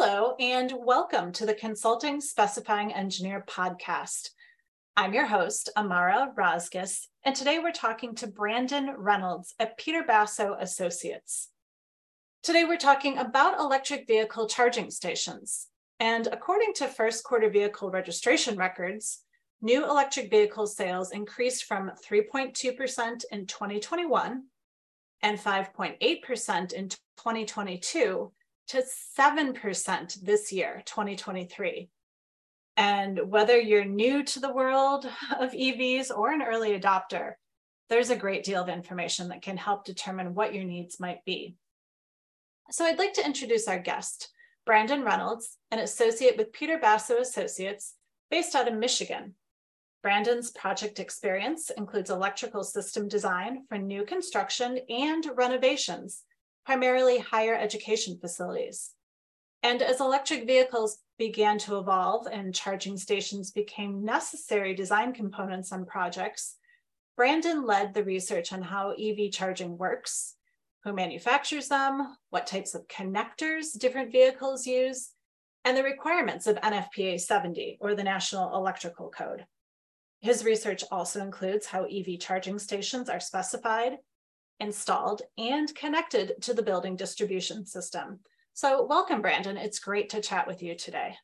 Hello, and welcome to the Consulting Specifying Engineer podcast. I'm your host, Amara Rozgus, and today we're talking to Brandon Reynolds at Peter Basso Associates. Today we're talking about electric vehicle charging stations. And according to first quarter vehicle registration records, new electric vehicle sales increased from 3.2% in 2021 and 5.8% in 2022 to 7% this year, 2023. And whether you're new to the world of EVs or an early adopter, there's a great deal of information that can help determine what your needs might be. So I'd like to introduce our guest, Brandon Reynolds, an associate with Peter Basso Associates based out of Michigan. Brandon's project experience includes electrical system design for new construction and renovations primarily higher education facilities. And as electric vehicles began to evolve and charging stations became necessary design components on projects, Brandon led the research on how EV charging works, who manufactures them, what types of connectors different vehicles use, and the requirements of NFPA 70, or the National Electrical Code. His research also includes how EV charging stations are specified installed, and connected to the building distribution system. So welcome, Brandon. It's great to chat with you today.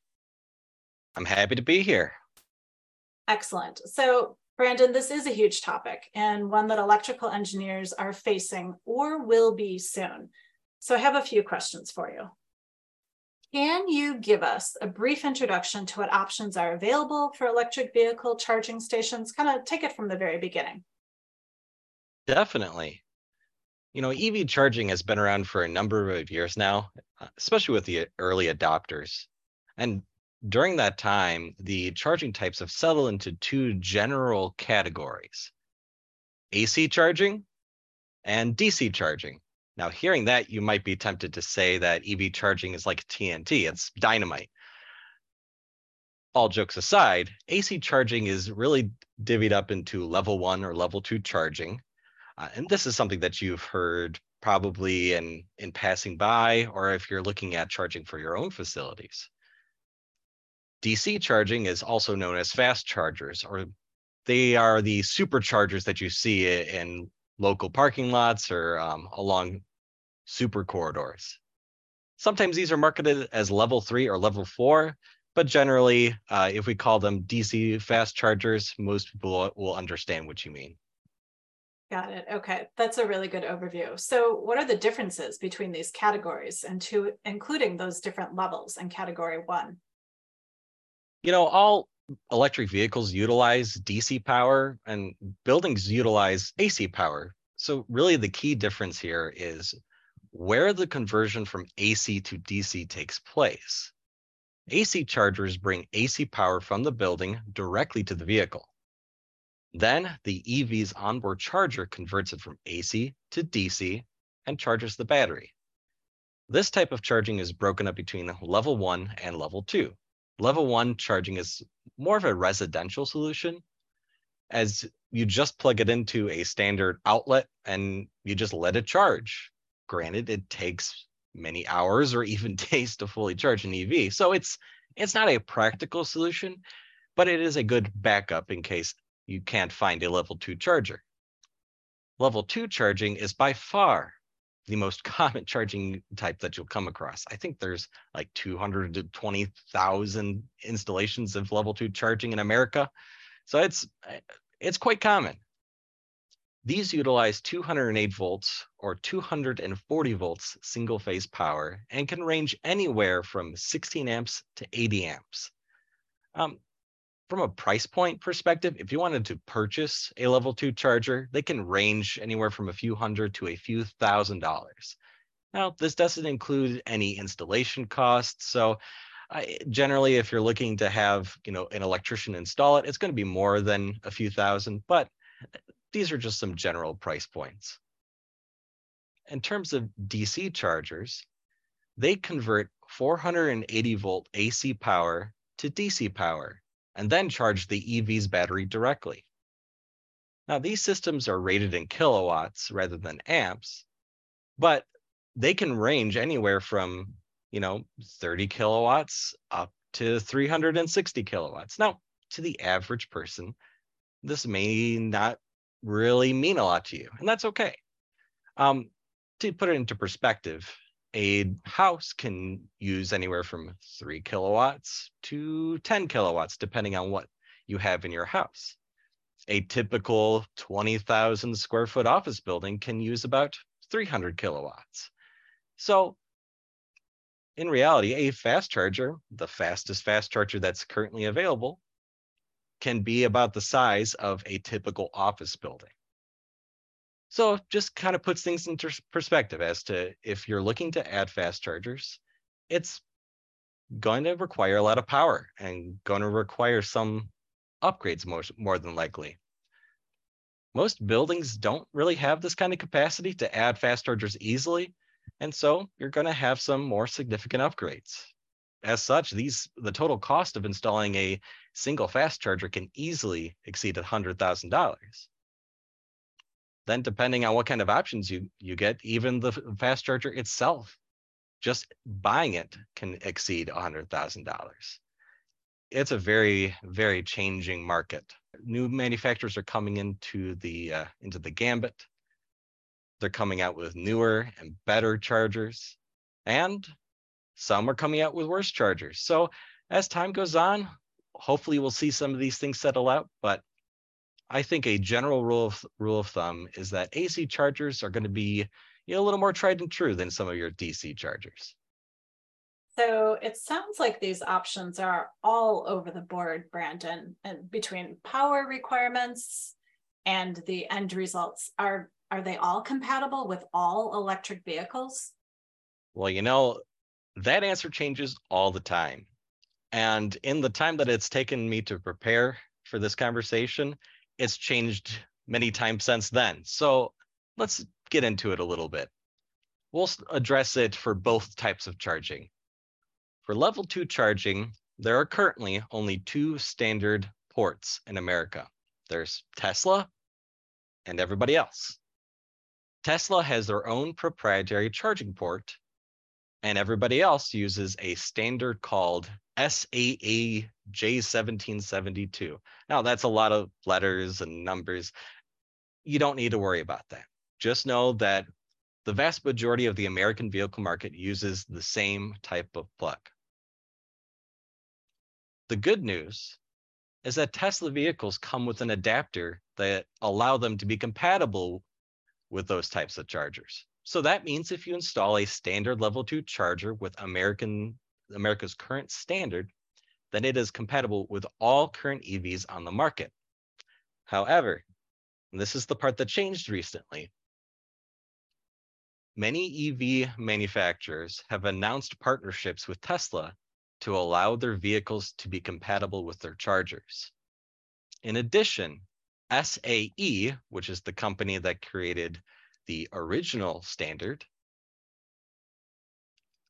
I'm happy to be here. Excellent. So Brandon, this is a huge topic and one that electrical engineers are facing or will be soon. So I have a few questions for you. Can you give us a brief introduction to what options are available for electric vehicle charging stations? Kind of take it from the very beginning. Definitely you know, EV charging has been around for a number of years now, uh, especially with the early adopters. And during that time, the charging types have settled into two general categories AC charging and DC charging. Now, hearing that, you might be tempted to say that EV charging is like TNT, it's dynamite. All jokes aside, AC charging is really divvied up into level one or level two charging, uh, and this is something that you've heard probably in, in passing by, or if you're looking at charging for your own facilities. DC charging is also known as fast chargers, or they are the superchargers that you see in local parking lots or um, along super corridors. Sometimes these are marketed as level three or level four, but generally, uh, if we call them DC fast chargers, most people will understand what you mean. Got it. Okay. That's a really good overview. So what are the differences between these categories and to including those different levels in category one? You know, all electric vehicles utilize DC power and buildings utilize AC power. So really the key difference here is where the conversion from AC to DC takes place. AC chargers bring AC power from the building directly to the vehicle. Then the EV's onboard charger converts it from AC to DC and charges the battery. This type of charging is broken up between level one and level two. Level one charging is more of a residential solution as you just plug it into a standard outlet and you just let it charge. Granted, it takes many hours or even days to fully charge an EV. So it's it's not a practical solution, but it is a good backup in case you can't find a level two charger. Level two charging is by far the most common charging type that you'll come across. I think there's like 220,000 installations of level two charging in America. So it's it's quite common. These utilize 208 volts or 240 volts single phase power and can range anywhere from 16 amps to 80 amps. Um, from a price point perspective, if you wanted to purchase a level two charger, they can range anywhere from a few hundred to a few thousand dollars. Now, this doesn't include any installation costs. So generally, if you're looking to have, you know, an electrician install it, it's going to be more than a few thousand, but uh, these are just some general price points. In terms of DC chargers, they convert 480 volt AC power to DC power and then charge the EV's battery directly. Now, these systems are rated in kilowatts rather than amps, but they can range anywhere from you know, 30 kilowatts up to 360 kilowatts. Now, to the average person, this may not really mean a lot to you, and that's okay. Um, to put it into perspective, a house can use anywhere from three kilowatts to 10 kilowatts, depending on what you have in your house. A typical 20,000 square foot office building can use about 300 kilowatts. So in reality, a fast charger, the fastest fast charger that's currently available, can be about the size of a typical office building. So just kind of puts things into perspective as to if you're looking to add fast chargers, it's going to require a lot of power and going to require some upgrades more, more than likely. Most buildings don't really have this kind of capacity to add fast chargers easily, and so you're going to have some more significant upgrades. As such, these the total cost of installing a single fast charger can easily exceed $100,000. Then depending on what kind of options you, you get, even the fast charger itself, just buying it can exceed $100,000. It's a very, very changing market. New manufacturers are coming into the uh, into the gambit. They're coming out with newer and better chargers, and some are coming out with worse chargers. So as time goes on, hopefully we'll see some of these things settle out. But I think a general rule of rule of thumb is that AC chargers are going to be you know, a little more tried and true than some of your DC chargers. So it sounds like these options are all over the board, Brandon, and between power requirements and the end results. Are are they all compatible with all electric vehicles? Well, you know, that answer changes all the time. And in the time that it's taken me to prepare for this conversation, it's changed many times since then. So let's get into it a little bit. We'll address it for both types of charging. For level two charging, there are currently only two standard ports in America. There's Tesla and everybody else. Tesla has their own proprietary charging port, and everybody else uses a standard called SAE J1772. Now, that's a lot of letters and numbers. You don't need to worry about that. Just know that the vast majority of the American vehicle market uses the same type of plug. The good news is that Tesla vehicles come with an adapter that allow them to be compatible with those types of chargers. So that means if you install a standard level two charger with American America's current standard, then it is compatible with all current EVs on the market. However, this is the part that changed recently. Many EV manufacturers have announced partnerships with Tesla to allow their vehicles to be compatible with their chargers. In addition, SAE, which is the company that created the original standard,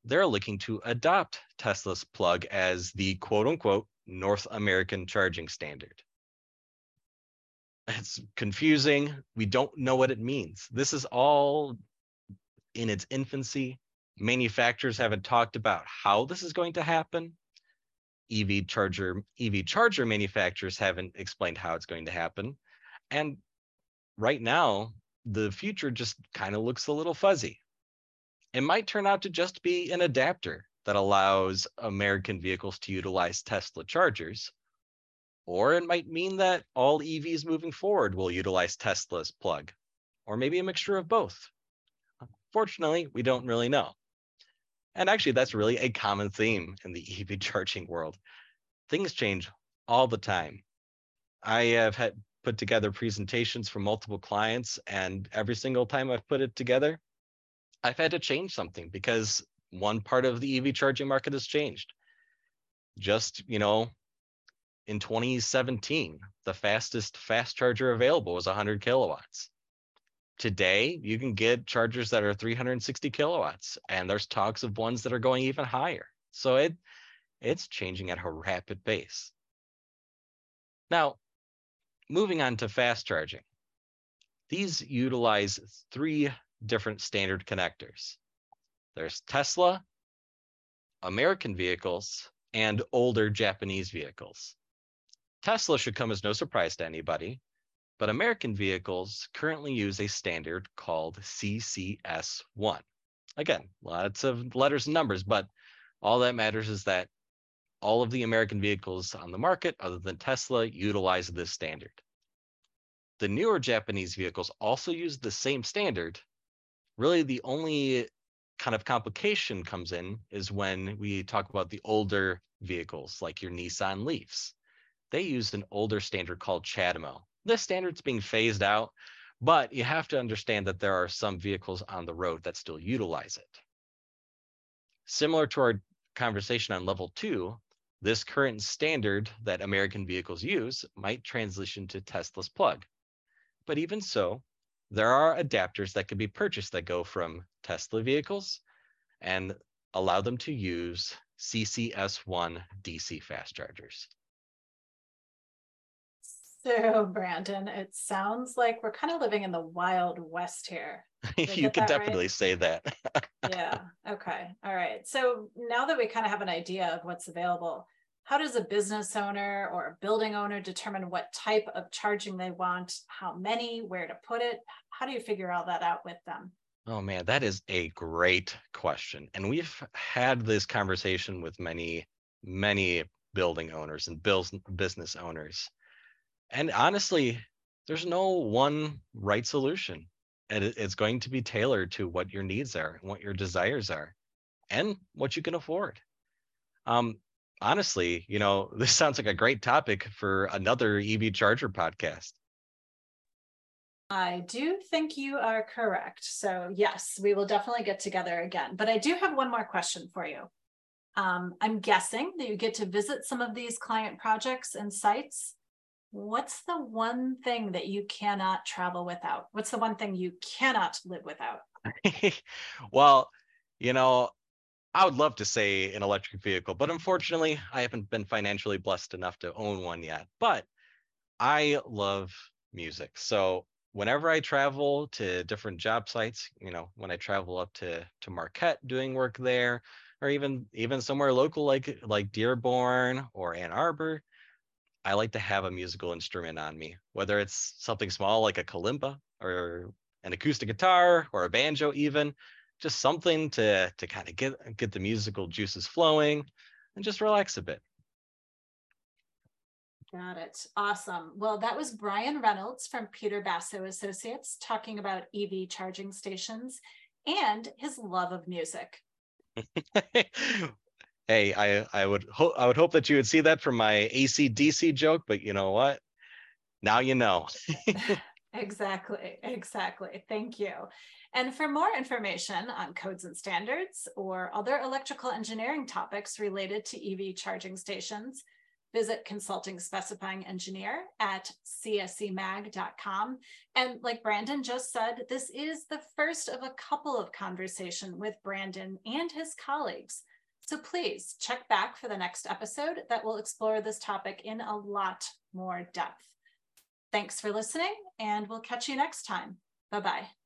they're looking to adopt Tesla's plug as the quote unquote North American charging standard. It's confusing. We don't know what it means. This is all in its infancy. Manufacturers haven't talked about how this is going to happen. EV charger EV charger manufacturers haven't explained how it's going to happen. And right now, the future just kind of looks a little fuzzy. It might turn out to just be an adapter that allows American vehicles to utilize Tesla chargers. Or it might mean that all EVs moving forward will utilize Tesla's plug, or maybe a mixture of both. Fortunately, we don't really know. And actually, that's really a common theme in the EV charging world. Things change all the time. I have had put together presentations for multiple clients, and every single time I've put it together, I've had to change something because one part of the EV charging market has changed. Just, you know, in 2017, the fastest fast charger available was 100 kilowatts. Today, you can get chargers that are 360 kilowatts, and there's talks of ones that are going even higher. So it it's changing at a rapid pace. Now, moving on to fast charging. These utilize three different standard connectors. There's Tesla, American vehicles and older Japanese vehicles. Tesla should come as no surprise to anybody, but American vehicles currently use a standard called CCS1. Again, lots of letters and numbers, but all that matters is that all of the American vehicles on the market, other than Tesla, utilize this standard. The newer Japanese vehicles also use the same standard. Really, the only kind of complication comes in is when we talk about the older vehicles, like your Nissan Leafs. They use an older standard called CHAdeMO. This standard's being phased out, but you have to understand that there are some vehicles on the road that still utilize it. Similar to our conversation on level two, this current standard that American vehicles use might transition to Tesla's plug. But even so, there are adapters that can be purchased that go from Tesla vehicles and allow them to use CCS1 DC fast chargers. So, Brandon, it sounds like we're kind of living in the wild west here. you could definitely right? say that. yeah. Okay. All right. So now that we kind of have an idea of what's available, how does a business owner or a building owner determine what type of charging they want, how many, where to put it? How do you figure all that out with them? Oh man, that is a great question. And we've had this conversation with many, many building owners and business owners. And honestly, there's no one right solution. And it's going to be tailored to what your needs are, what your desires are, and what you can afford. Um, honestly, you know, this sounds like a great topic for another EV charger podcast. I do think you are correct. So, yes, we will definitely get together again. But I do have one more question for you. Um, I'm guessing that you get to visit some of these client projects and sites. What's the one thing that you cannot travel without? What's the one thing you cannot live without? well, you know, I would love to say an electric vehicle, but unfortunately, I haven't been financially blessed enough to own one yet. But I love music. So whenever I travel to different job sites, you know, when I travel up to to Marquette doing work there, or even even somewhere local like like Dearborn or Ann Arbor, I like to have a musical instrument on me, whether it's something small like a kalimba or an acoustic guitar or a banjo even just something to to kind of get get the musical juices flowing and just relax a bit. Got it. Awesome. Well, that was Brian Reynolds from Peter Basso Associates talking about EV charging stations and his love of music. hey, I I would hope I would hope that you would see that from my AC/DC joke, but you know what? Now you know. exactly. Exactly. Thank you. And for more information on codes and standards or other electrical engineering topics related to EV charging stations, visit Consulting Specifying Engineer at csemag.com. And like Brandon just said, this is the first of a couple of conversation with Brandon and his colleagues. So please check back for the next episode that will explore this topic in a lot more depth. Thanks for listening, and we'll catch you next time. Bye bye.